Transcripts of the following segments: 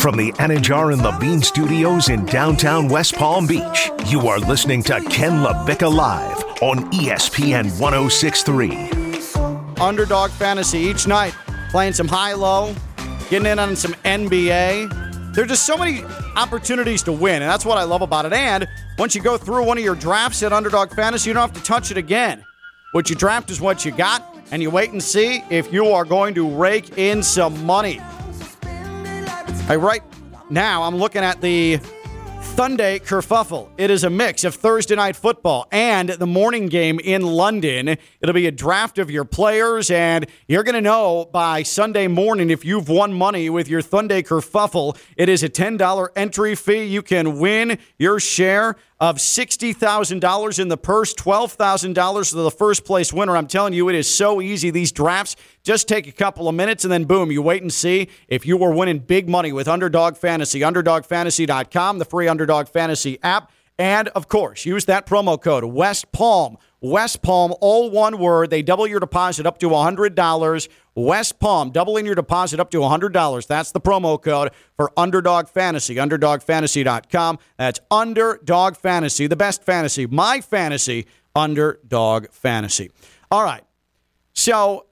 From the Anajar and Levine Studios in downtown West Palm Beach, you are listening to Ken LaVicka Live on ESPN 1063. Underdog Fantasy each night, playing some high low, getting in on some NBA. There are just so many opportunities to win, and that's what I love about it. And once you go through one of your drafts at Underdog Fantasy, you don't have to touch it again. What you draft is what you got, and you wait and see if you are going to rake in some money. Right now, I'm looking at the Sunday kerfuffle. It is a mix of Thursday night football and the morning game in London. It'll be a draft of your players, and you're going to know by Sunday morning if you've won money with your Sunday kerfuffle. It is a $10 entry fee. You can win your share of $60,000 in the purse, $12,000 to the first place winner. I'm telling you, it is so easy. These drafts just take a couple of minutes and then boom, you wait and see if you were winning big money with Underdog Fantasy. UnderdogFantasy.com, the free Underdog Fantasy app. And of course, use that promo code West Palm. West Palm, all one word. They double your deposit up to $100. West Palm, doubling your deposit up to $100. That's the promo code for Underdog Fantasy. UnderdogFantasy.com. That's Underdog Fantasy, the best fantasy. My fantasy, Underdog Fantasy. All right. So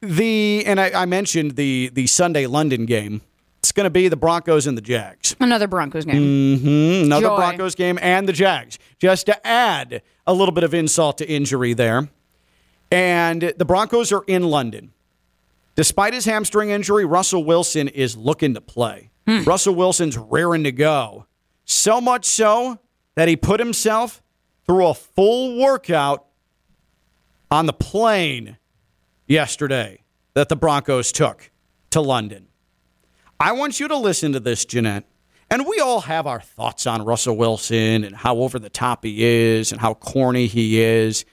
the and I, I mentioned the the Sunday London game. It's going to be the Broncos and the Jags. Another Broncos game. Mm, another Joy. Broncos game and the Jags, just to add a little bit of insult to injury there. And the Broncos are in London. Despite his hamstring injury, Russell Wilson is looking to play. Hmm. Russell Wilson's raring to go. So much so that he put himself through a full workout on the plane yesterday that the Broncos took to London. I want you to listen to this, Jeanette. And we all have our thoughts on Russell Wilson and how over the top he is and how corny he is.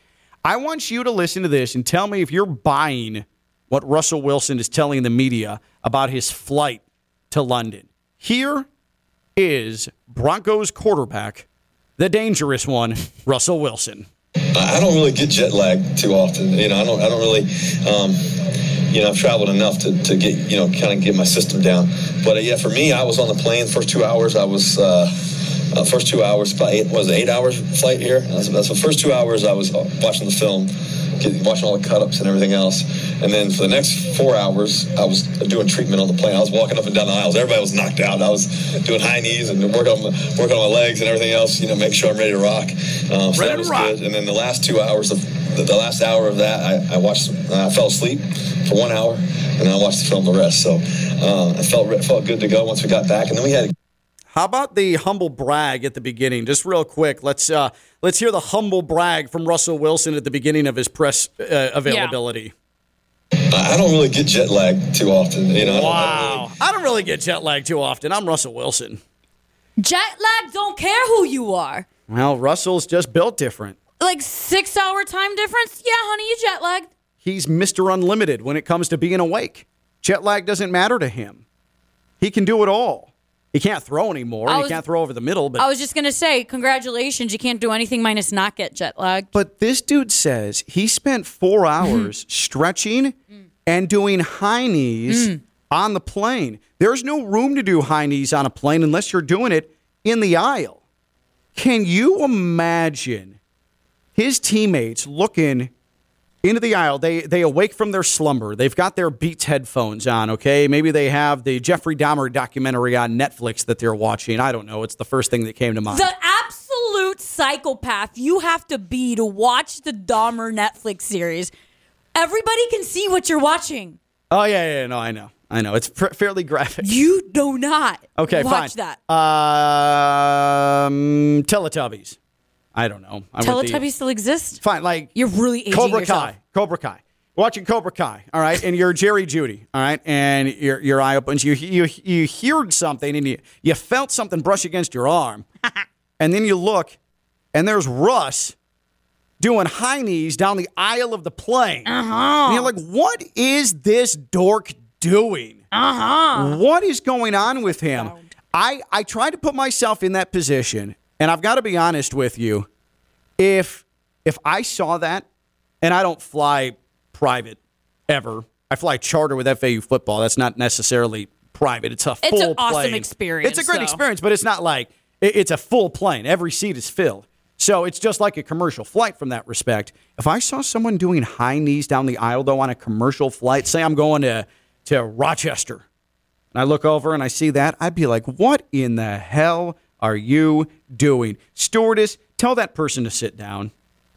I want you to listen to this and tell me if you're buying what Russell Wilson is telling the media about his flight to London. Here is Broncos quarterback, the dangerous one, Russell Wilson. I don't really get jet lag too often. You know, I don't. I don't really. Um, you know, I've traveled enough to, to get you know kind of get my system down. But uh, yeah, for me, I was on the plane for two hours. I was. Uh, uh, first two hours, about eight, was it eight hours flight here? That's, that's the first two hours I was uh, watching the film, get, watching all the cut ups and everything else. And then for the next four hours, I was doing treatment on the plane. I was walking up and down the aisles. Everybody was knocked out. I was doing high knees and working on, my- working on my legs and everything else, you know, make sure I'm ready to rock. Um, so Ready that was rock. good. And then the last two hours of the, the last hour of that, I, I watched. I fell asleep for one hour, and then I watched the film the rest. So uh, I felt felt good to go once we got back, and then we had. How about the humble brag at the beginning? Just real quick, let's uh, let's hear the humble brag from Russell Wilson at the beginning of his press uh, availability. I I don't really get jet lag too often. You know. I don't- I don't really- Wow, I don't really get jet lag too often. I'm Russell Wilson. Jet lag don't care who you are. Well, Russell's just built different. Like six hour time difference? Yeah, honey, you jet lagged. He's Mr. Unlimited when it comes to being awake. Jet lag doesn't matter to him. He can do it all. He can't throw anymore. I He can't throw over the middle, but I was just gonna say, congratulations, you can't do anything minus not get jet lag. But this dude says he spent four mm-hmm. hours stretching mm. and doing high knees mm. on the plane. There's no room to do high knees on a plane unless you're doing it in the aisle. Can you imagine his teammates looking into the aisle? They they awake from their slumber. They've got their Beats headphones on. Okay, maybe they have the Jeffrey Dahmer documentary on Netflix that they're watching. I don't know. It's the first thing that came to mind. The absolute psychopath you have to be to watch the Dahmer Netflix series. Everybody can see what you're watching. Oh yeah, yeah, no, I know, I know. It's pr- fairly graphic. You do not. Okay, watch fine. that. Um, Teletubbies. I don't know. I went the- Teletubbies still exist. Fine, like You're really aging Cobra yourself. Kai. Cobra Kai. Watching Cobra Kai. All right, and you're Jerry Judy. All right, and your your eye opens. You you you heard something and you you felt something brush against your arm, and then you look, and there's Russ doing high knees down the aisle of the plane. Uh-huh. And you're like, what is this dork doing? Uh-huh. What is going on with him? I, I try to put myself in that position, and I've got to be honest with you. If if I saw that, and I don't fly private ever, I fly charter with FAU football. That's not necessarily private. It's a full It's an awesome plane. experience, It's a great though. experience, but it's not like it- it's a full plane. Every seat is filled. So it's just like a commercial flight from that respect. If I saw someone doing high knees down the aisle though on a commercial flight, say I'm going to to Rochester, and I look over and I see that, I'd be like, "What in the hell are you doing, stewardess? Tell that person to sit down.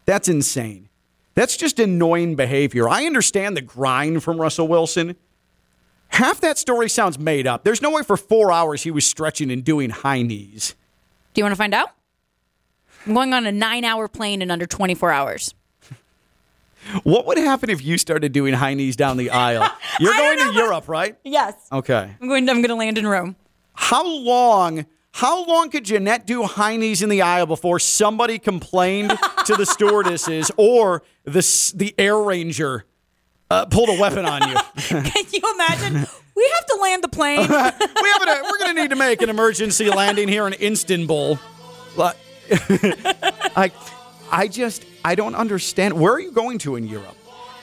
That's insane. That's just annoying behavior. I understand the grind from Russell Wilson." Half that story sounds made up. There's no way for four hours he was stretching and doing high knees. Do you want to find out? I'm going on a nine hour plane in under 24 hours. What would happen if you started doing high knees down the aisle? You're going don't to Europe, right? Yes. Okay. I'm going. To, I'm going to land in Rome. How long? How long could Jeanette do high knees in the aisle before somebody complained to the stewardesses or the the air ranger uh, pulled a weapon on you? Can you imagine? We have to land the plane. we have we're going to need to make an emergency landing here in Istanbul. Like, I, I just I don't understand. Where are you going to in Europe?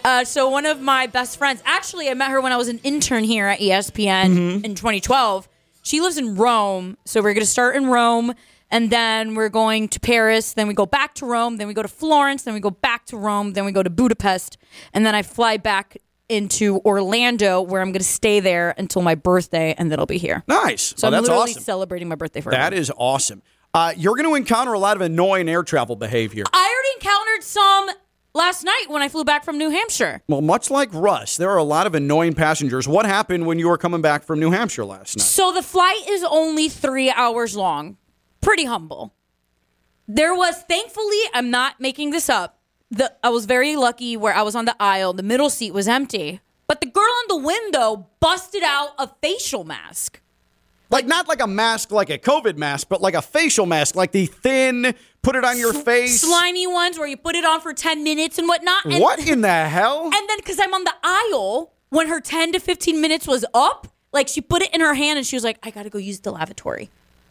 Uh, so one of my best friends, actually, I met her when I was an intern here at ESPN in 2012. She lives in Rome, so we're going to start in Rome, and then we're going to Paris. Then we go back to Rome. Then we go to Florence. Then we go back to Rome. Then we go to Budapest, and then I fly back into Orlando, where I'm going to stay there until my birthday, and then I'll be here. Nice. So well, I'm that's literally awesome. celebrating my birthday for That is awesome. Uh, you're going to encounter a lot of annoying air travel behavior. I already encountered some last night when I flew back from New Hampshire. Well, much like Russ, there are a lot of annoying passengers. What happened when you were coming back from New Hampshire last night? So the flight is only three hours long. Pretty humble. There was, thankfully, I'm not making this up. The, I was very lucky where I was on the aisle. The middle seat was empty. But the girl on the window busted out a facial mask. Like not like a mask, like a COVID mask, but like a facial mask, like the thin, put it on your face. Slimy ones where you put it on for 10 minutes and whatnot. And, What in the hell? And then, because I'm on the aisle, when her 10 to 15 minutes was up, like she put it in her hand and she was like, I got to go use the lavatory.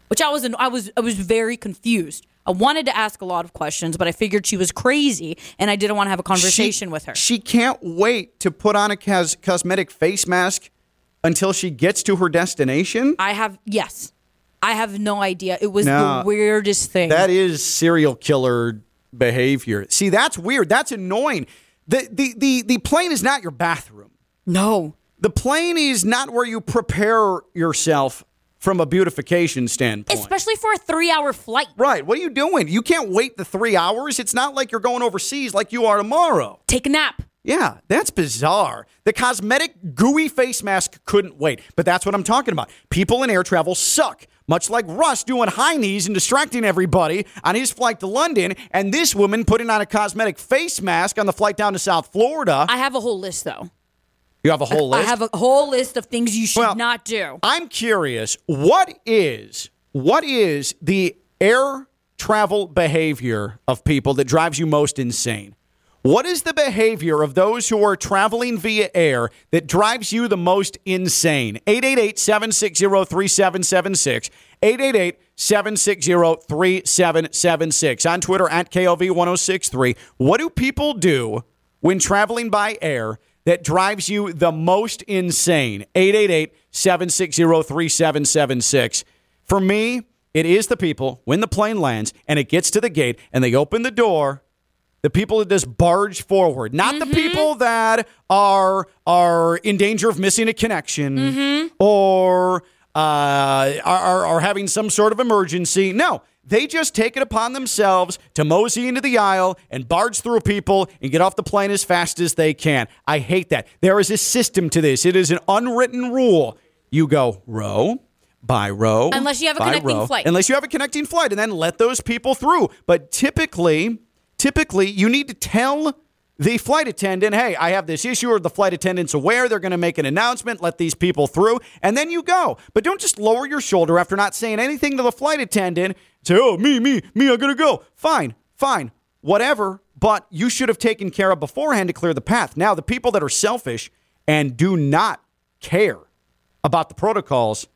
Which I was, in, I was, I was very confused. I wanted to ask a lot of questions, but I figured she was crazy and I didn't want to have a conversation She- with her. She can't wait to put on a cos- cosmetic face mask until she gets to her destination. I have, yes, I have no idea. It was No, the weirdest thing. That is serial killer behavior. See, that's weird. That's annoying. The the the the plane is not your bathroom. no. The plane is not where you prepare yourself from a beautification standpoint. Especially for a three hour flight. right. What are you doing? You can't wait the three hours. It's not like you're going overseas like you are tomorrow. Take a nap. Yeah, that's bizarre. The cosmetic gooey face mask couldn't wait, but that's what I'm talking about. People in air travel suck. Much like Russ doing high knees and distracting everybody on his flight to London, and this woman putting on a cosmetic face mask on the flight down to South Florida. I have a whole list though. you have a whole list. I have a whole list of things you should Well, not do. I'm curious, what is what is the air travel behavior of people that drives you most insane? What is the behavior of those who are traveling via air that drives you the most insane? 888-760-3776. 888-760-3776. On Twitter at KLV1063. What do people do when traveling by air that drives you the most insane? 888-760-3776. For me, it is the people when the plane lands and it gets to the gate and they open the door the people that just barge forward, not the people that are are in danger of missing a connection or uh, are, are are having some sort of emergency. No, they just take it upon themselves to mosey into the aisle and barge through people and get off the plane as fast as they can. I hate that. There is a system to this. It is an unwritten rule. You go row by row, Unless you have a connecting row, flight. Unless you have a connecting flight, and then let those people through. But typically, typically, you need to tell the flight attendant, hey, I have this issue, or the flight attendant's aware. They're going to make an announcement, let these people through, and then you go. But don't just lower your shoulder after not saying anything to the flight attendant. Say, oh, me, me, me, I'm going to go. Fine, fine, whatever. But you should have taken care of beforehand to clear the path. Now, the people that are selfish and do not care about the protocols,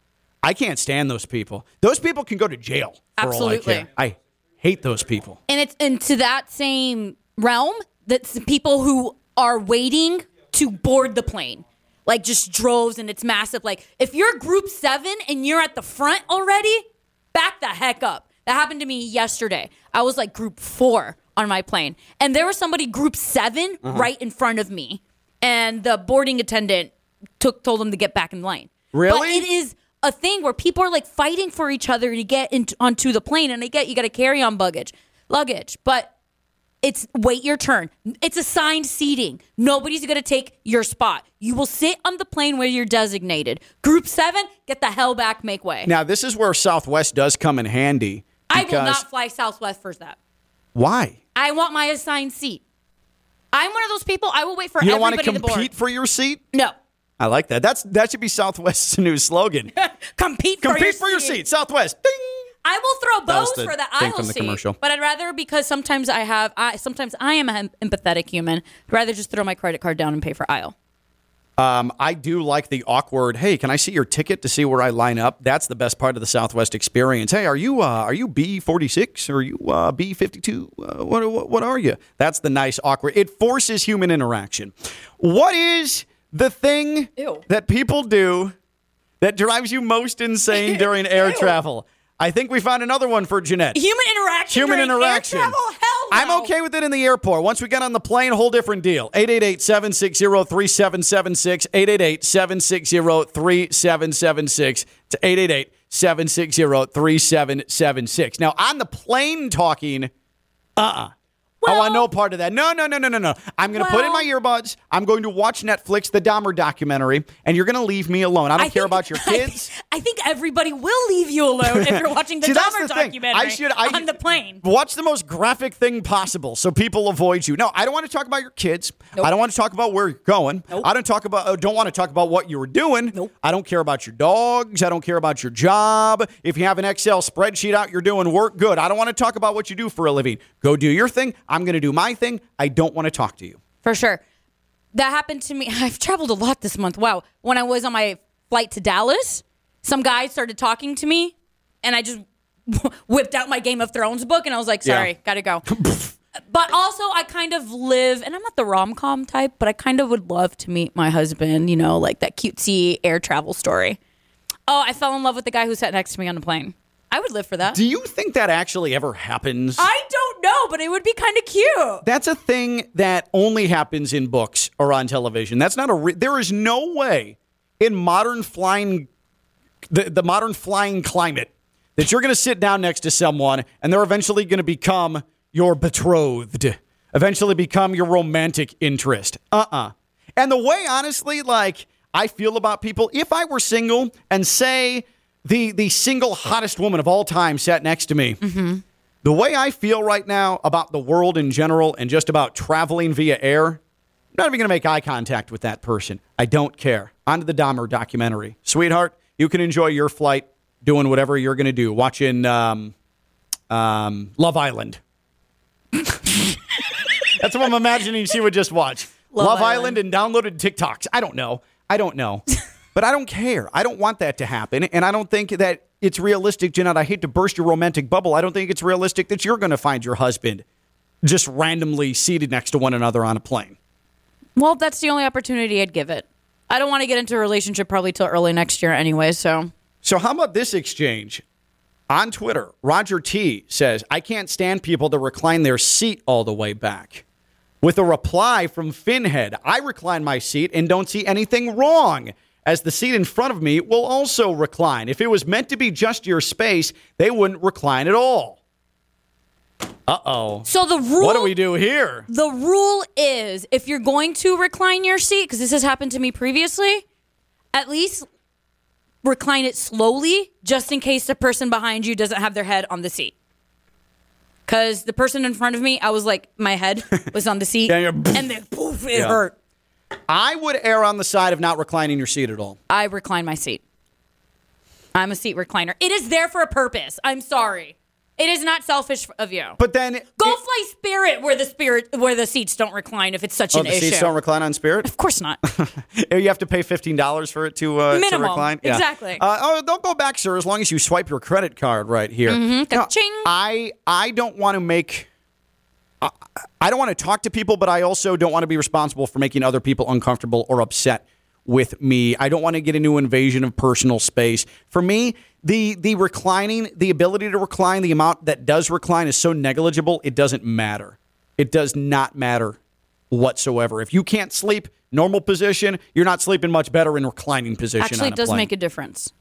I can't stand those people. Those people can go to jail. For All I, Absolutely. care. I hate those people. and it's into that same realm that's the people who are waiting to board the plane like just droves and it's massive. Like if you're group seven and you're at the front already, back the heck up. That happened to me yesterday. I was like group four on my plane, and there was somebody group 7 Uh-huh. right in front of me, and the boarding attendant took told them to get back in line. But Really? it is a thing where people are like fighting for each other to get into, onto the plane, and I get you got to carry on luggage, luggage, but it's wait your turn. It's assigned seating. Nobody's going to take your spot. You will sit on the plane where you're designated. Group seven, get the hell back, make way. Now, this is where Southwest does come in handy. I will not fly Southwest for that. Why? I want my assigned seat. I'm one of those people. I will wait for You don't want to compete for your seat? No, I like that. That's that should be Southwest's new slogan. compete for Compete your for your seat. seat, Southwest. Ding. I will throw That bows for the aisle from the seat, commercial. but I'd rather because sometimes I have. I sometimes I am an empathetic human. I'd rather just throw my credit card down and pay for aisle. Um, I do like the awkward. Hey, can I see your ticket to see where I line up? That's the best part of the Southwest experience. Hey, are you uh, are you B forty six or are you uh, B fifty two? What what what are you? That's the nice awkward. It forces human interaction. What is the thing Ew. that people do that drives you most insane during air travel? I think we found another one for Jeanette. Human interaction. Human during air interaction. travel? Hell no. I'm okay with it in the airport. Once we get on the plane, whole different deal. 888-760-3776. 888-760-3776 to 888-760-3776. Now, on the plane talking, uh-uh. I want no part of that. No, no, no, no, no, no. I'm going to put in my earbuds. I'm going to watch Netflix, the Dahmer documentary, and you're going to leave me alone. I don't I care think- about your I thi- kids. I think everybody will leave you alone if you're watching the See, Dahmer the documentary I should, I, on the plane. Watch the most graphic thing possible so people avoid you. No, I don't want to talk about your kids. Nope. I don't want to talk about where you're going. Nope. I don't talk about. uh, Don't want to talk about what you were doing. Nope. I don't care about your dogs. I don't care about your job. If you have an Excel spreadsheet out, you're doing work. Good. I don't want to talk about what you do for a living. Go do your thing. I'm going to do my thing. I don't want to talk to you. For sure. That happened to me. I've traveled a lot this month. Wow. When I was on my flight to Dallas, some guy started talking to me, and I just whipped out my Game of Thrones book, and I was like, Yeah. sorry, gotta go. but also, I kind of live, and I'm not the rom com type, but I kind of would love to meet my husband, you know, like that cutesy air travel story. Oh, I fell in love with the guy who sat next to me on the plane. I would live for that. Do you think that actually ever happens? I don't know, but it would be kind of cute. That's a thing that only happens in books or on television. That's not a. Re- there is no way in modern flying, the, the modern flying climate, that you're going to sit down next to someone and they're eventually going to become your betrothed, eventually become your romantic interest. Uh uh And the way, honestly, like I feel about people, if I were single and say the the single hottest woman of all time sat next to me. The way I feel right now about the world in general and just about traveling via air, I'm not even going to make eye contact with that person. I don't care. On to the Dahmer documentary. Sweetheart, you can enjoy your flight doing whatever you're going to do, watching um, um, Love Island. That's what I'm imagining she would just watch. Love, Love Island. Island. and downloaded TikToks. I don't know. I don't know. But I don't care. I don't want that to happen. And I don't think that it's realistic, Jeanette. I hate to burst your romantic bubble. I don't think it's realistic that you're going to find your husband just randomly seated next to one another on a plane. Well, that's the only opportunity I'd give it. I don't want to get into a relationship probably till early next year anyway, so So, how about this exchange? On Twitter, Roger T says, I can't stand people to recline their seat all the way back. With a reply from Finhead, I recline my seat and don't see anything wrong, as the seat in front of me will also recline. If it was meant to be just your space, they wouldn't recline at all. Uh oh. So the rule What do we do here? The rule is if you're going to recline your seat because this has happened to me previously, at least recline it slowly just in case the person behind you doesn't have their head on the seat. Cuz the person in front of me, I was like my head was on the seat and then poof it Yeah. hurt. I would err on the side of not reclining your seat at all. I recline my seat. I'm a seat recliner. It is there for a purpose. I'm sorry. It is not selfish of you. But then. Go it- fly Spirit where the spirit where the seats don't recline if it's such Oh, an the issue. seats don't recline on Spirit? of course not. you have to pay fifteen dollars for it to uh, to Minimum. recline. Exactly. Uh, oh, they'll go back, sir, as long as you swipe your credit card right here. Ka-ching. I I don't want to make. I, I don't want to talk to people, but I also don't want to be responsible for making other people uncomfortable or upset with me. I don't want to get into invasion of personal space. For me, the the reclining, the ability to recline, the amount that does recline is so negligible, it doesn't matter. It does not matter whatsoever. If you can't sleep normal position, you're not sleeping much better in reclining position. Actually, it does plane. make a difference.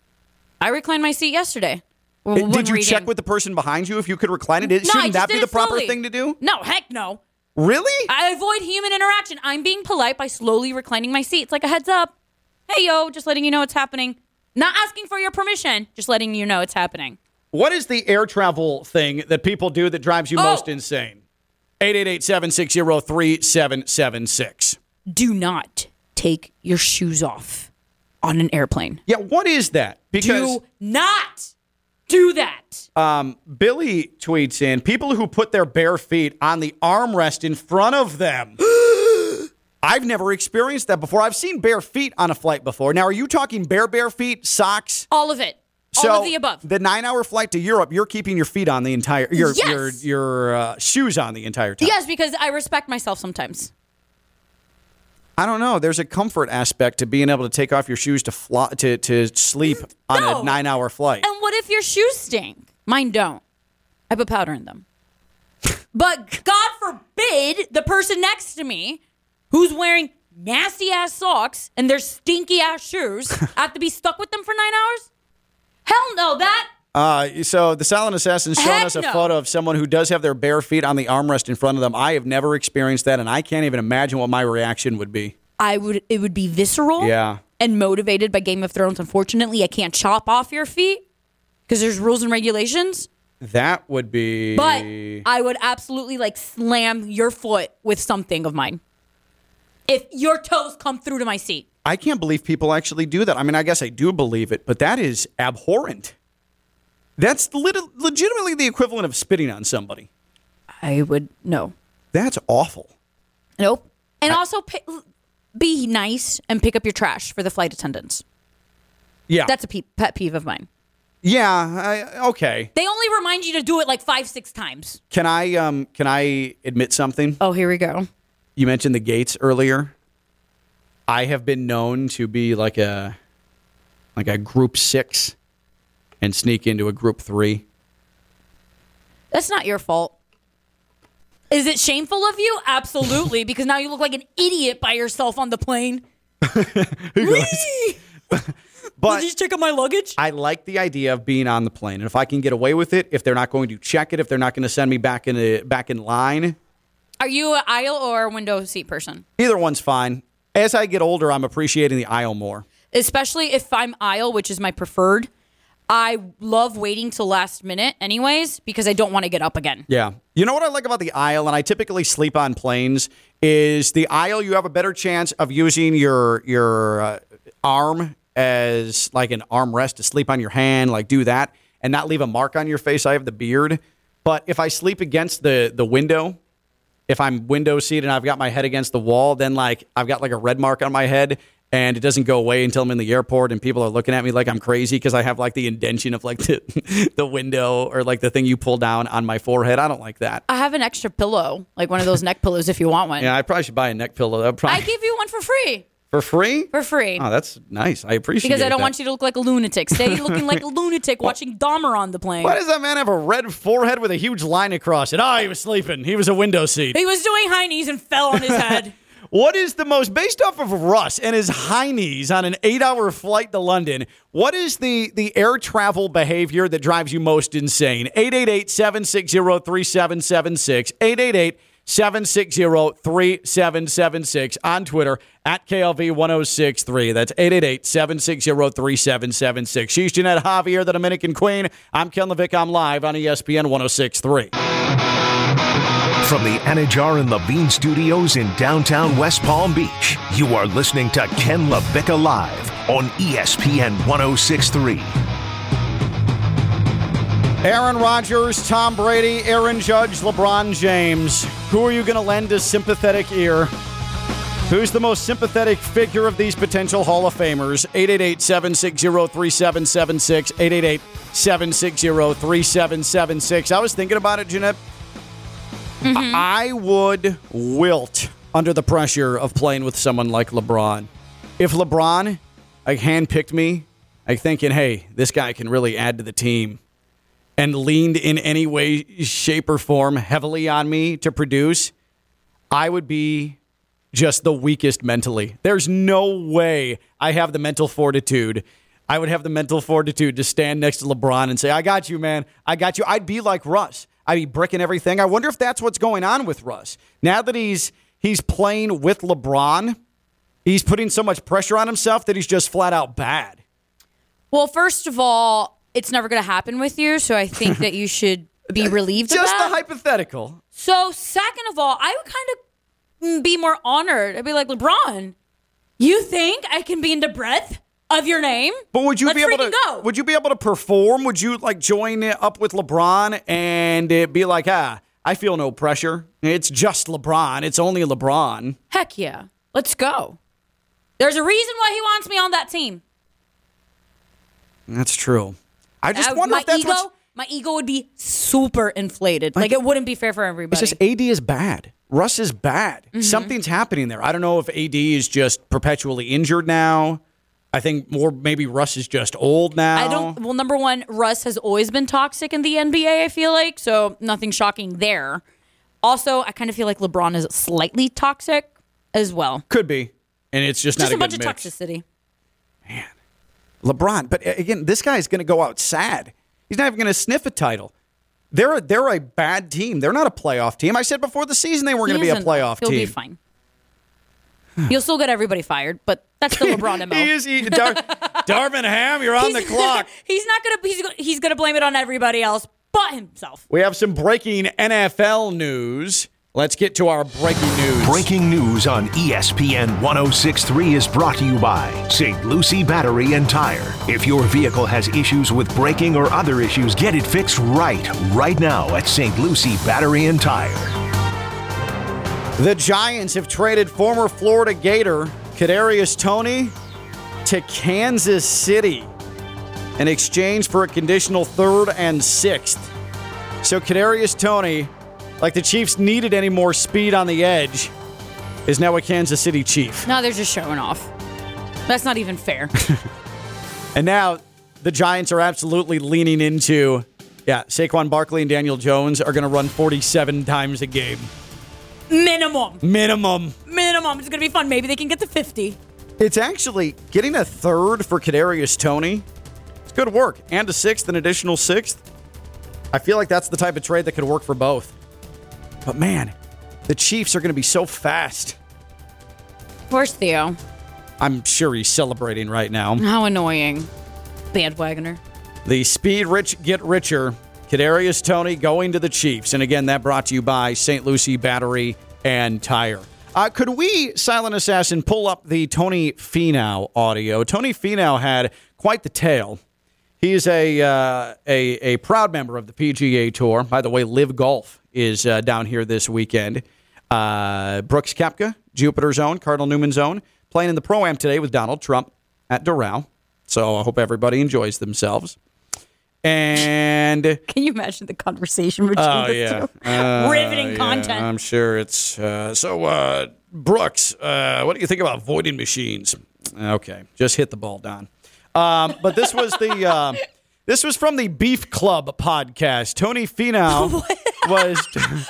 I reclined my seat yesterday. Uh, when Did you reading. check with the person behind you if you could recline it? No, Shouldn't that be the proper slowly. thing to do? No, heck no. Really? I avoid human interaction. I'm being polite by slowly reclining my seat. It's like a heads up. Hey, yo, just letting you know it's happening. Not asking for your permission, just letting you know it's happening. What is the air travel thing that people do that drives you Oh. most insane? 888-760-3776. Do not take your shoes off on an airplane. Yeah, what is that? Because Do not do that. um, Billy tweets in people who put their bare feet on the armrest in front of them. I've never experienced that before. I've seen bare feet on a flight before. Now, are you talking bare bare feet, socks? All of it. All of the above. The nine-hour flight to Europe, you're keeping your feet on the entire your Yes. your your uh, shoes on the entire time. yes, because I respect myself sometimes. I don't know. There's a comfort aspect to being able to take off your shoes to fly, to to sleep mm, on No. a nine-hour flight. And what if your shoes stink? Mine don't. I put powder in them. but God forbid the person next to me who's wearing nasty ass socks and their stinky ass shoes I have to be stuck with them for nine hours? Hell no, that Uh, so the Silent Assassin's showing Heck us a no. photo of someone who does have their bare feet on the armrest in front of them. I have never experienced that, and I can't even imagine what my reaction would be. I would it would be visceral Yeah. and motivated by Game of Thrones. Unfortunately, I can't chop off your feet because there's rules and regulations. That would be. But I would absolutely like slam your foot with something of mine. If your toes come through to my seat. I can't believe people actually do that. I mean, I guess I do believe it, but that is abhorrent. That's lit- legitimately the equivalent of spitting on somebody. I would no. That's awful. Nope. And also pi- be nice and pick up your trash for the flight attendants. Yeah. That's a pe- pet peeve of mine. yeah. I, okay. They only remind you to do it like five, six times. Can I um can I admit something? Oh, here we go. You mentioned the gates earlier. I have been known to be like a like a group 6 and sneak into a group 3. That's not your fault. Is it shameful of you? Absolutely, because now you look like an idiot by yourself on the plane. But Did you check out my luggage? I like the idea of being on the plane. And if I can get away with it, if they're not going to check it, if they're not going to send me back in a, back in line, Are you an aisle or a window seat person? either one's fine. As I get older, I'm appreciating the aisle more. Especially if I'm aisle, which is my preferred. I love waiting till last minute, anyways, because I don't want to get up again. Yeah. You know what I like about the aisle, and I typically sleep on planes, is the aisle you have a better chance of using your your uh, arm as like an armrest to sleep on your hand, like do that, and not leave a mark on your face. I have the beard, but if I sleep against the the window, if I'm window seat and I've got my head against the wall, then like I've got like a red mark on my head. And it doesn't go away until I'm in the airport, and people are looking at me like I'm crazy because I have like the indention of like the, the window or like the thing you pull down on my forehead. I don't like that. I have an extra pillow, like one of those neck pillows if you want one. Yeah, I probably should buy a neck pillow. That I probably give you one for free. for free. For free. Oh, that's nice. I appreciate it. because I don't that. want you to look like a lunatic. Stay looking like a lunatic watching Dahmer on the plane. Why does that man have a red forehead with a huge line across it? Oh, he was sleeping. He was a window seat. He was doing high knees and fell on his head. What is the most, based off of Russ and his high knees on an eight hour flight to London, what is the, the air travel behavior that drives you most insane? 888 760 3776. 888 760 3776 on Twitter at KLV 1063. That's 888 760 3776. She's Jeanette Javier, the Dominican Queen. I'm Ken Levick. I'm live on ESPN 1063. From the Anajar and Levine studios in downtown West Palm Beach, you are listening to Ken LaVicka Live on ESPN 1063. Aaron Rodgers, Tom Brady, Aaron Judge, LeBron James. Who are you going to lend a sympathetic ear? Who's the most sympathetic figure of these potential Hall of Famers? 888 760 3776. 888 760 3776. I was thinking about it, Jeanette. I I would wilt under the pressure of playing with someone like LeBron. if LeBron like handpicked me, like thinking, hey, this guy can really add to the team, and leaned in any way, shape, or form heavily on me to produce, I would be just the weakest mentally. There's no way I have the mental fortitude. I would have the mental fortitude to stand next to LeBron and say, I got you, man. I got you. I'd be like Russ. I'd be bricking everything. I wonder if that's what's going on with Russ. Now that he's he's playing with LeBron, he's putting so much pressure on himself that he's just flat out bad. Well, first of all, it's never going to happen with you, so I think that you should be relieved Just the hypothetical. so, second of all, I would kind of be more honored. I'd be like, LeBron, you think I can be in the breadth of your name? But would you Let's be able to? go. Would you be able to perform? Would you like join up with LeBron and uh, be like, ah, I feel no pressure. It's just LeBron. It's only LeBron. Heck yeah. Let's go. There's a reason why he wants me on that team. That's true. I just I- wonder my if that's ego, what's. my ego would be super inflated. Like it wouldn't be fair for everybody. It's just AD is bad. Russ is bad. Mm-hmm. Something's happening there. I don't know if AD is just perpetually injured now. I think more maybe Russ is just old now. I don't. Well, number one, Russ has always been toxic in the NBA. I feel like so nothing shocking there. Also, I kind of feel like LeBron is slightly toxic as well. Could be, and it's just, Just not a, bunch of mix. toxicity. Man, LeBron, but again, this guy is going to go out sad. He's not even going to sniff a title. They're a, they're a bad team. They're not a playoff team. I said before the season they were going to be a playoff He'll team. be fine. You'll still get everybody fired, but that's the LeBron mo. He is he, Dar- Darvin Ham. You're on the clock. he's not gonna. He's he's gonna blame it on everybody else but himself. We have some breaking NFL news. Let's get to our breaking news. Breaking news on ESPN 1063 is brought to you by St. Lucie Battery and Tire. If your vehicle has issues with braking or other issues, get it fixed right, right now at St. Lucie Battery and Tire. The Giants have traded former Florida Gator Kadarius Toney to Kansas City in exchange for a conditional third and sixth. So Kadarius Toney, like the Chiefs needed any more speed on the edge, is now a Kansas City Chief. No, they're just showing off. That's not even fair. And now the Giants are absolutely leaning into, yeah, Saquon Barkley and Daniel Jones are going to run 47 times a game. Minimum. Minimum. Minimum. It's gonna be fun. Maybe they can get to fifty. It's actually getting a third for Kadarius Toney. It's good work. And a sixth, an additional sixth. I feel like that's the type of trade that could work for both. But man, the Chiefs are going to be so fast. Where's Theo? I'm sure he's celebrating right now. How annoying. Bandwagoner. The speed rich get richer. Kadarius Toney going to the Chiefs. And again, that brought to you by St. Lucie Battery and Tire. Uh, could we, Silent Assassin, pull up the Tony Finau audio? Tony Finau had quite the tale. He's a, uh, a a proud member of the PGA Tour. By the way, Live Golf is uh, down here this weekend. Uh, Brooks Koepka, Jupiter's own, Cardinal Newman's own, playing in the Pro Am today with Donald Trump at Doral. So I hope everybody enjoys themselves. And Can you imagine the conversation between oh the yeah, two? Uh, Riveting yeah, content. I'm sure it's uh, so. Uh, Brooks, uh, what do you think about voiding machines? Okay, just hit the ball, Don. Um, but this was the uh, this was from the Beef Club podcast. Tony Finau was Who's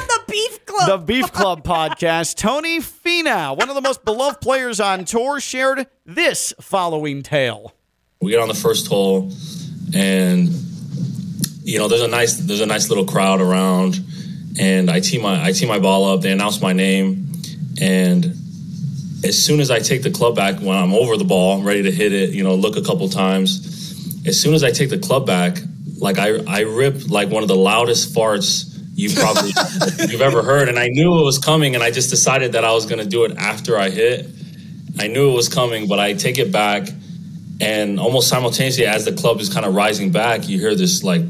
on the beef club? the Beef Club podcast. Tony Finau, one of the most beloved players on tour, shared this following tale. we get on the first hole and you know there's a nice there's a nice little crowd around. And I tee my I tee my ball up. They announce my name. And as soon as I take the club back when I'm over the ball I'm ready to hit it you know look a couple times as soon as I take the club back like I I rip like one of the loudest farts you probably you've ever heard. And I knew it was coming and I just decided that I was going to do it after I hit. I knew it was coming but I take it back and almost simultaneously as the club is kind of rising back you hear this like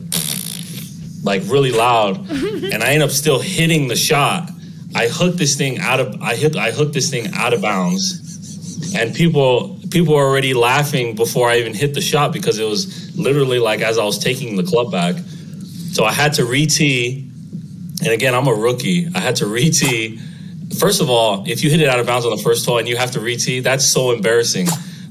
like really loud. And i end up still hitting the shot. I hook this thing out of i hit i hook this thing out of bounds. And people people were already laughing before i even hit the shot because it was literally like as i was taking the club back. So i had to re-tee. And again i'm a rookie. I had to re-tee. First of all, if you hit it out of bounds on the first hole and you have to re-tee, that's so embarrassing.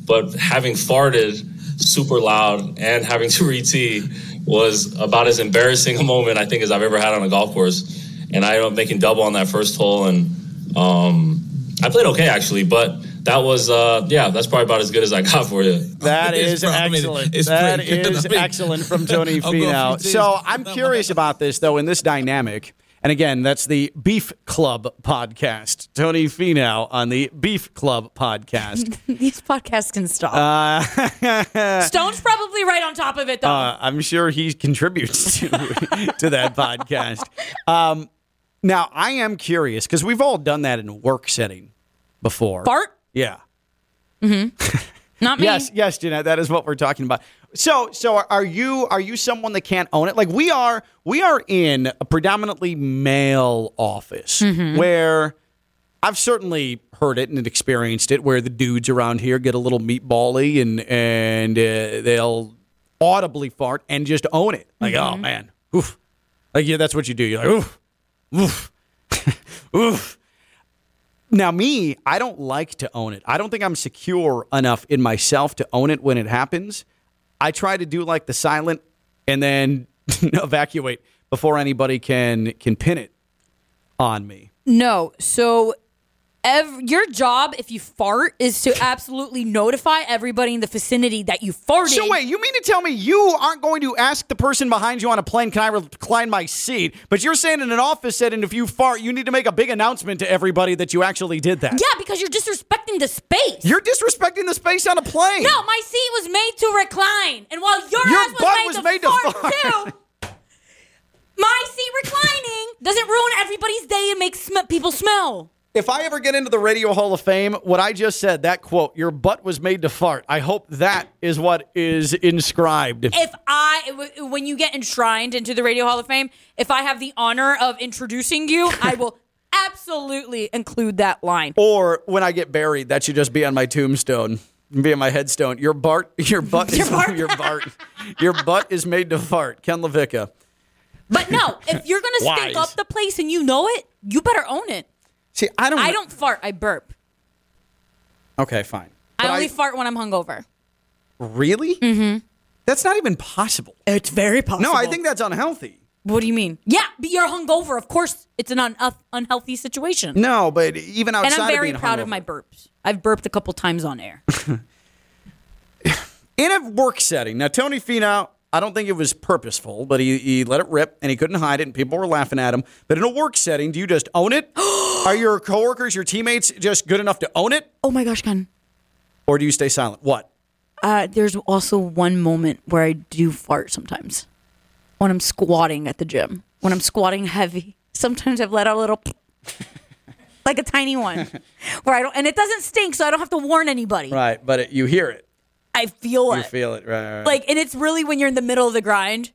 But having farted super loud and having to re-tee was about as embarrassing a moment I think as I've ever had on a golf course. And I ended up making double on that first hole, and um, I played okay actually, but that was uh, yeah, that's probably about as good as I got for you. That It's is pro- I mean, excellent. it's That pretty good. is I mean, excellent from Tony I'll go a Finau. So. I'm curious about this though in this dynamic. And again, that's the Beef Club podcast. Tony Finau on the Beef Club podcast. These podcasts can stop. Uh, Stone's probably right on top of it, though. Uh, I'm sure he contributes to, to that podcast. Um, now, I am curious because we've all done that in a work setting before. Fart? Yeah. Not me. Yes, yes, Jeanette, that is what we're talking about. So, so are you are you someone that can't own it? Like we are, we are in a predominantly male office where I've certainly heard it and experienced it, where the dudes around here get a little meatbally and and uh, they'll audibly fart and just own it. Like, oh man, oof. Like yeah, that's what you do. You're like, oof, oof, oof. Now, me, I don't like to own it. I don't think I'm secure enough in myself to own it when it happens. I try to do like the silent and then evacuate before anybody can can pin it on me. No. So, ev- your job, if you fart, is to absolutely notify everybody in the vicinity that you farted. So wait, you mean to tell me you aren't going to ask the person behind you on a plane, can I recline my seat? But you're saying in an office setting, if you fart, you need to make a big announcement to everybody that you actually did that. Yeah, because you're disrespecting the space. You're disrespecting the space on a plane. no, my seat was made to recline, and while your, Your ass was, butt made, was to made to fart, fart. too, my seat reclining doesn't ruin everybody's day and make sm- people smell. If I ever get into the Radio Hall of Fame, what I just said, that quote, your butt was made to fart, I hope that is what is inscribed. If I, when you get enshrined into the Radio Hall of Fame, if I have the honor of introducing you, I will absolutely include that line. Or when I get buried, that should just be on my tombstone. Be on my headstone. Your Bart, your butt, is, Your Bart. your Bart, your butt is made to fart. Ken LaVicka. But no, if you're gonna stink up the place and you know it, you better own it. See, I don't. I don't fart. I burp. Okay, fine. I But only fart when I'm hungover. really. Mm-hmm. That's not even possible. It's very possible. No, I think that's unhealthy. What do you mean? Yeah, but you're hungover. Of course, it's an un- unhealthy situation. No, but even outside and I'm very of being proud of my burps. I've burped a couple times on air. in a work setting. Now, Tony Finau, I don't think it was purposeful, but he, he let it rip and he couldn't hide it, and people were laughing at him. But in a work setting, do you just own it? Are your coworkers, your teammates, just good enough to own it, oh my gosh, Ken. or do you stay silent? What? Uh, there's also one moment where I do fart sometimes when I'm squatting at the gym. When I'm squatting heavy, sometimes I've let out a little, like a tiny one, where I don't, and it doesn't stink, so I don't have to warn anybody. Right, but it, you hear it, I feel you it. feel it, right? right. like, and it's really when you're in the middle of the grind,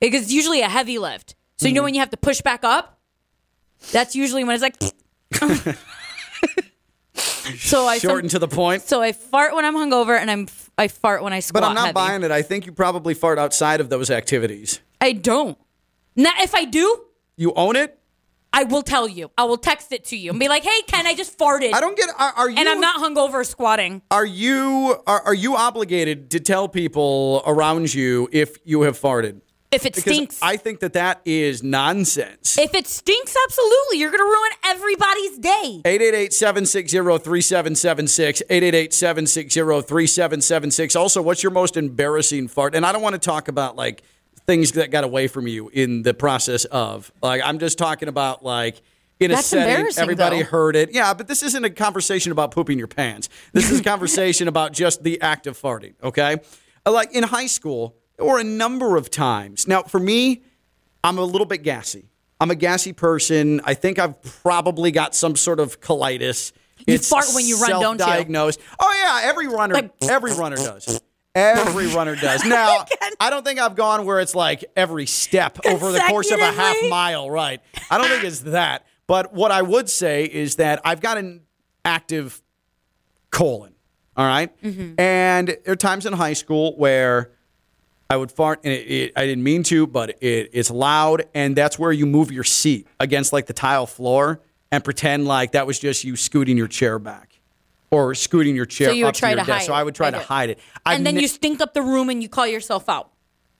because it's usually a heavy lift. So you Mm-hmm. know when you have to push back up, that's usually when it's like. so I short some- to the point. so I fart when I'm hungover, and I'm I fart when I squat. But I'm not heavy. buying it. I think you probably fart outside of those activities. I don't. Now, if I do, You own it. I will tell you. I will text it to you and be like, "Hey, Ken, I just farted." I don't get. Are, are you? and I'm not hungover squatting. Are you? Are, are you obligated to tell people around you if you have farted? If it Because stinks, I think that that is nonsense. if it stinks, absolutely, you're gonna ruin everybody's day. 888-760-3776 888-760-3776 also what's your most embarrassing fart and i don't want to talk about like things that got away from you in the process of like i'm just talking about like in a That's setting everybody though. heard it yeah but this isn't a conversation about pooping your pants this is a conversation about just the act of farting okay Uh, like in high school or a number of times now for me I'm a little bit gassy. I'm a gassy person. I think I've probably got some sort of colitis. You fart when you run, don't you? Self-diagnosed. Oh yeah, every runner, Like- every runner does. Every runner does. Now, I don't think I've gone where it's like every step over the course of a half mile. Right. I don't think it's that. But what I would say is that I've got an active colon. All right? Mm-hmm. And there are times in high school where I would fart, and it, it, I didn't mean to, but it, it's loud, and that's where you move your seat against like the tile floor, and pretend like that was just you scooting your chair back or scooting your chair So you would up try to your to desk. hide So I would try it. to it. hide it. I've and then ne- you stink up the room and you call yourself out.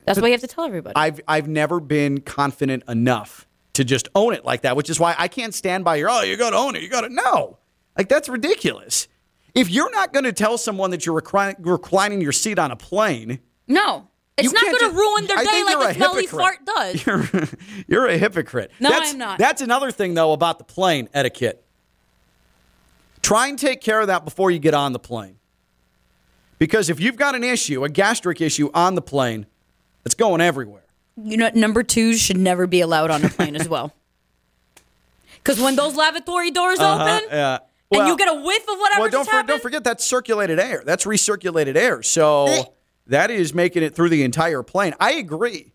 That's what you have to tell everybody. I've I've never been confident enough to just own it like that, which is why I can't stand by your oh, you gotta own it. You gotta no. Like that's ridiculous. If you're not gonna tell someone that you're reclin- reclining your seat on a plane, no, it's You not going to ruin their I day like a a smelly fart does. you're you're a hypocrite. No, that's, I'm not. That's another thing though about the plane etiquette. Try and take care of that before you get on the plane. Because if you've got an issue, a gastric issue on the plane, it's going everywhere. You know, number twos should never be allowed on a plane as well. Because when those lavatory doors open Uh, and you get a whiff of whatever well, don't, for, happened, don't forget that's circulated air. That's recirculated air. So that is making it through the entire plane. I agree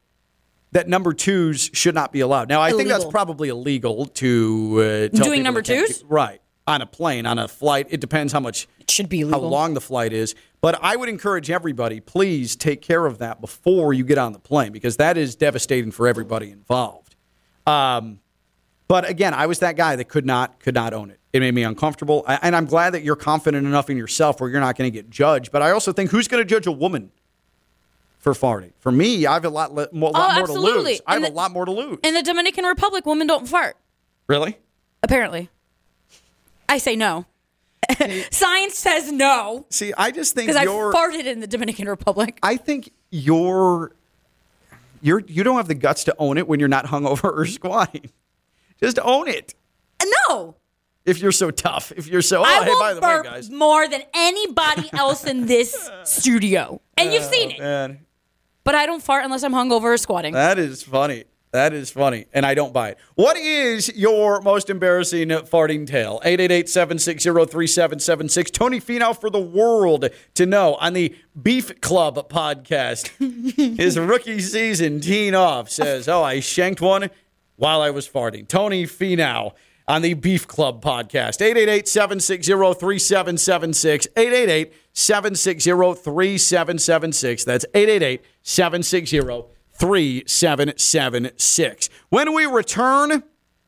that number twos should not be allowed. Now, I think that's probably illegal to uh, Doing number twos? do- right on a plane on a flight. It depends how much it should be how long the flight is. But I would encourage everybody, please take care of that before you get on the plane because that is devastating for everybody involved. Um, but again, I was that guy that could not could not own it. It made me uncomfortable, I- and I'm glad that you're confident enough in yourself where you're not going to get judged. But I also think who's going to judge a woman for farting? For me, I have a lot, le- mo- lot Oh, more to lose. I have And a lot more to lose. In the Dominican Republic, women don't fart. really? Apparently. I say no. Science says no See, I just think because I farted in the Dominican Republic. I think you're you're you don't have the guts to own it when you're not hungover or squatting. Just own it. Uh, no. If you're so tough, if you're so oh I hey by the way guys, more than anybody else in this studio. And you've oh, seen it. man, But I don't fart unless I'm hungover or squatting. that is funny. That is funny, and I don't buy it. What is your most embarrassing farting tale? 888-760-3776. Tony Finau for the world to know on the Beef Club podcast. His rookie season teeing off says, "Oh, I shanked one while I was farting." Tony Finau on the Beef Club podcast. 888-760-3776. 888-760-3776. That's 888-760-3776. When we return,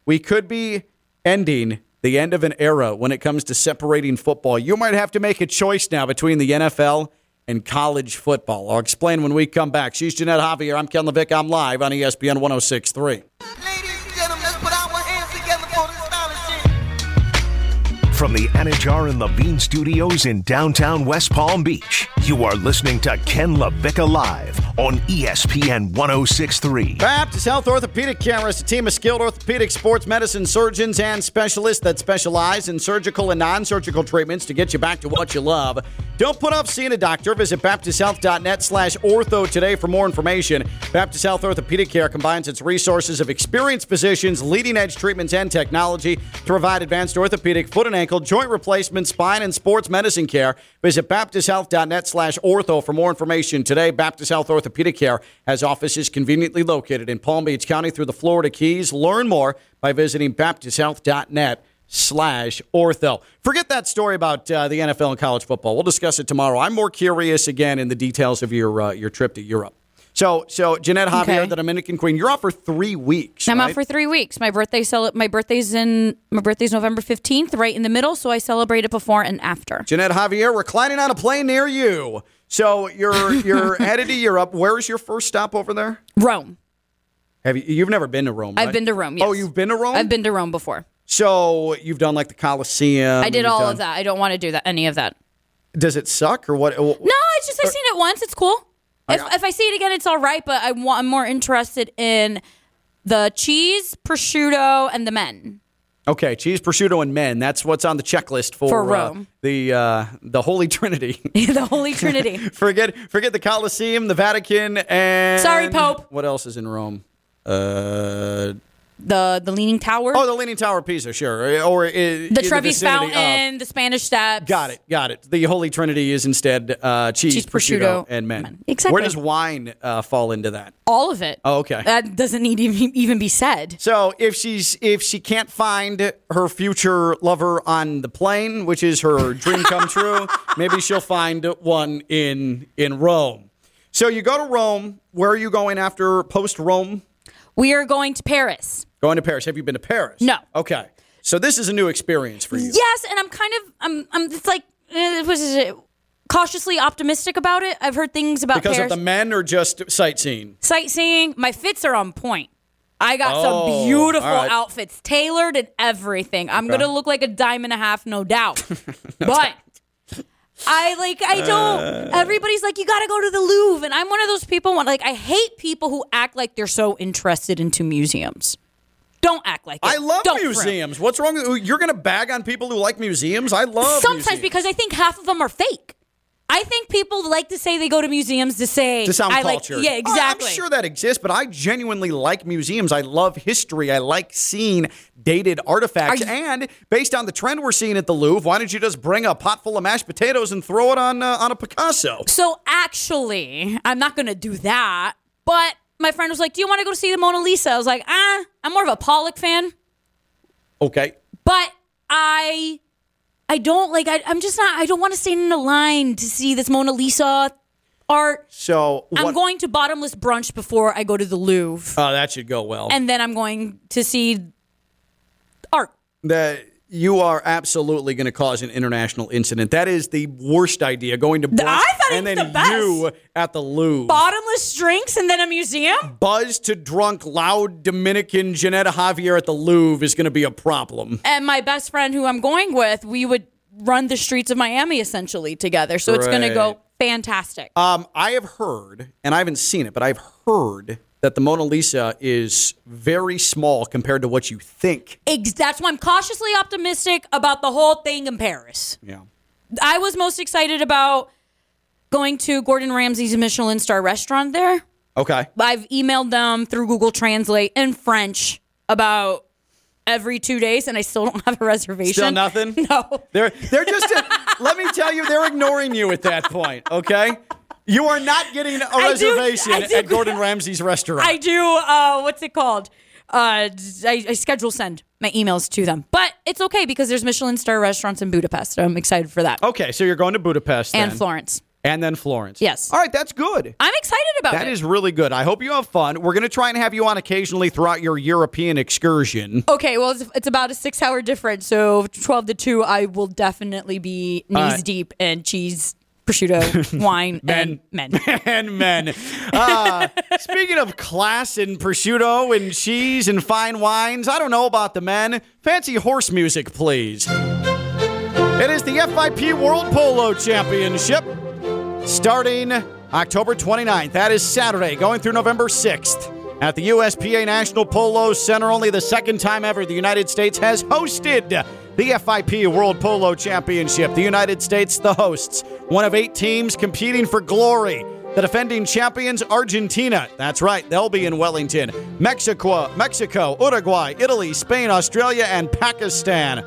we could be ending the end of an era when it comes to separating football. You might have to make a choice now between the NFL and college football. I'll explain when we come back. She's Jeanette Javier. I'm Ken LaVicka. I'm live on ESPN 1063. Ladies From the Anajar and Levine Studios in downtown West Palm Beach, you are listening to Ken LaVicka Live on ESPN 1063. Baptist Health Orthopedic Care is a team of skilled orthopedic sports medicine surgeons and specialists that specialize in surgical and non surgical treatments to get you back to what you love. Don't put off seeing a doctor. Visit BaptistHealth.net slash ortho today for more information. Baptist Health Orthopedic Care combines its resources of experienced physicians, leading edge treatments, and technology to provide advanced orthopedic, foot and ankle, joint replacement, spine, and sports medicine care. Visit BaptistHealth.net slash ortho for more information today. Baptist Health Orthopedic Care has offices conveniently located in Palm Beach County through the Florida Keys. Learn more by visiting BaptistHealth.net slash ortho. Forget that story about uh, the NFL and college football. We'll discuss it tomorrow. I'm more curious again in the details of your uh, your trip to Europe. So, so Jeanette Javier, Okay. the Dominican Queen, you're out for three weeks. I'm right? out for three weeks. My birthday cel- my birthday's in my birthday's November 15th, right in the middle, so I celebrate it before and after. Jeanette Javier, reclining on a plane near you. So you're you're headed to Europe. Where's your first stop over there? Rome. Have you? You've never been to Rome. I've been to Rome. Oh, you've been to Rome. I've been to Rome before. So you've done like the Colosseum. I did all done- of that. I don't want to do that any of that. Does it suck or what? No, it's just I've seen it once. It's cool. If, I- if I see it again, it's all right. But I want, I'm more interested in the cheese, prosciutto, and the men. Okay, cheese, prosciutto, and men. That's what's on the checklist for, For uh, Rome. the uh, the Holy Trinity. the Holy Trinity. forget forget the Colosseum, the Vatican, and Sorry, Pope. What else is in Rome? Uh, the the Leaning Tower. oh, the Leaning Tower of Pisa, sure, or uh, the Trevi Fountain, the Spanish Steps. Got it, got it. The Holy Trinity is instead uh, cheese, Cheese, prosciutto, prosciutto, and men. men. Exactly. Where does wine uh, fall into that? All of it. Oh, okay. That doesn't need to even be said. So if she's if she can't find her future lover on the plane, which is her dream come true, maybe she'll find one in in Rome. So you go to Rome. Where are you going after post Rome? We are going to Paris. Going to Paris. Have you been to Paris? No. Okay. So this is a new experience for you. Yes, and I'm kind of I'm I'm it's like uh, what is it? Cautiously optimistic about it. I've heard things about Because Paris. of the men or just sightseeing? sightseeing. My fits are on point. I got Oh, some beautiful all right. outfits, tailored and everything. I'm gonna look like a dime and a half, no doubt. but I like I don't. Uh. everybody's like, you gotta go to the Louvre, and I'm one of those people. Like I hate people who act like they're so interested into museums. Don't act like it. I love Don't, museums. What's wrong with you're to bag on people who like museums? I love Sometimes museums. because I think half of them are fake. I think people like to say they go to museums to say to sound I cultured. Like, yeah, I- exactly. I'm sure that exists, but I genuinely like museums. I love history. I like seeing dated artifacts. You- and based on the trend we're seeing at the Louvre, why don't you just bring a pot full of mashed potatoes and throw it on uh, on a Picasso? So actually, I'm not going to do that. But my friend was like, "Do you want to go to see the Mona Lisa?" I was like, "Ah, I'm more of a Pollock fan." Okay. But I, I don't like. I, I'm just not. I don't want to stand in a line to see this Mona Lisa art. So I'm going to bottomless brunch before I go to the Louvre, Oh, that should go well. and then I'm going to see art. that you are absolutely going to cause an international incident. That is the worst idea. Going to brunch I thought and then the best. you at the Louvre. Bottomless drinks and then a museum. Buzz to drunk, loud Dominican Janetta Javier at the Louvre is going to be a problem. and my best friend who I'm going with, we would run the streets of Miami essentially together. So it's going to go fantastic. Um, I have heard, and I haven't seen it, but I've heard that the Mona Lisa is very small compared to what you think. Ex- that's why I'm cautiously optimistic about the whole thing in Paris. Yeah. I was most excited about going to Gordon Ramsay's Michelin star restaurant there. Okay. I've emailed them through Google Translate in French about every two days, and I still don't have a reservation. Still nothing? No. They're they're just let me tell you, they're ignoring you at that point, okay? You are not getting a reservation I do- at Gordon Ramsay's restaurant. I do. Uh, what's it called? Uh, I, I schedule send my emails to them, but it's okay because there's Michelin star restaurants in Budapest. I'm excited for that okay, so you're going to Budapest and then. Florence. And then Florence. Yes. All right, that's good. I'm excited about That it. is really good. I hope you have fun. We're going to try and have you on occasionally throughout your European excursion. okay. Well, it's, it's about a six hour difference, so 12 to two, I will definitely be knees Uh, deep in cheese, prosciutto, wine, and men. and men. Uh, speaking of class and prosciutto and cheese and fine wines, I don't know about the men. Fancy horse music, please. It is the FIP World Polo Championship starting October 29th. That is Saturday, going through November 6th. At the USPA National Polo Center, only the second time ever the United States has hosted the FIP World Polo Championship. The United States, the hosts, one of eight teams competing for glory. The defending champions, Argentina. That's right, they'll be in Wellington. Mexico, Mexico, Uruguay, Italy, Spain, Australia, and Pakistan.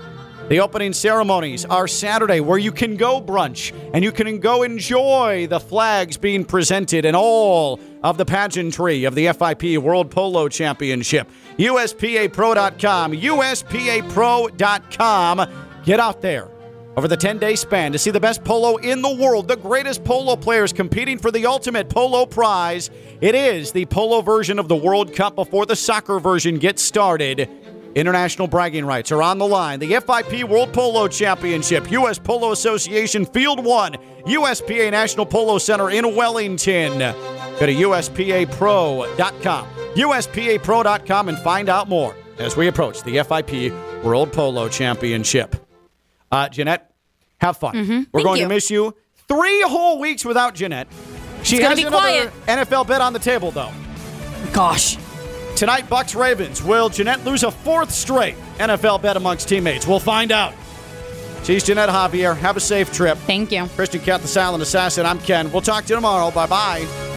The opening ceremonies are Saturday, where you can go brunch and you can go enjoy the flags being presented and all of the pageantry of the FIP World Polo Championship. USPAPro.com, USPAPro.com. Get out there over the 10 day span to see the best polo in the world, the greatest polo players competing for the ultimate polo prize. It is the polo version of the World Cup before the soccer version gets started. International bragging rights are on the line. The FIP World Polo Championship, U.S. Polo Association Field 1, USPA National Polo Center in Wellington. Go to USPAPro.com, USPAPro.com, and find out more as we approach the FIP World Polo Championship. Uh, Jeanette, have fun. We're Mm-hmm. Thank going you. to miss you. Three whole weeks without Jeanette. She has another quiet. NFL bet on the table, though. Gosh. Tonight, Bucks Ravens. Will Jeanette lose a fourth straight NFL bet amongst teammates? We'll find out. She's Jeanette Javier. Have a safe trip. Thank you. Christian Cat, the silent assassin. I'm Ken. We'll talk to you tomorrow. Bye bye.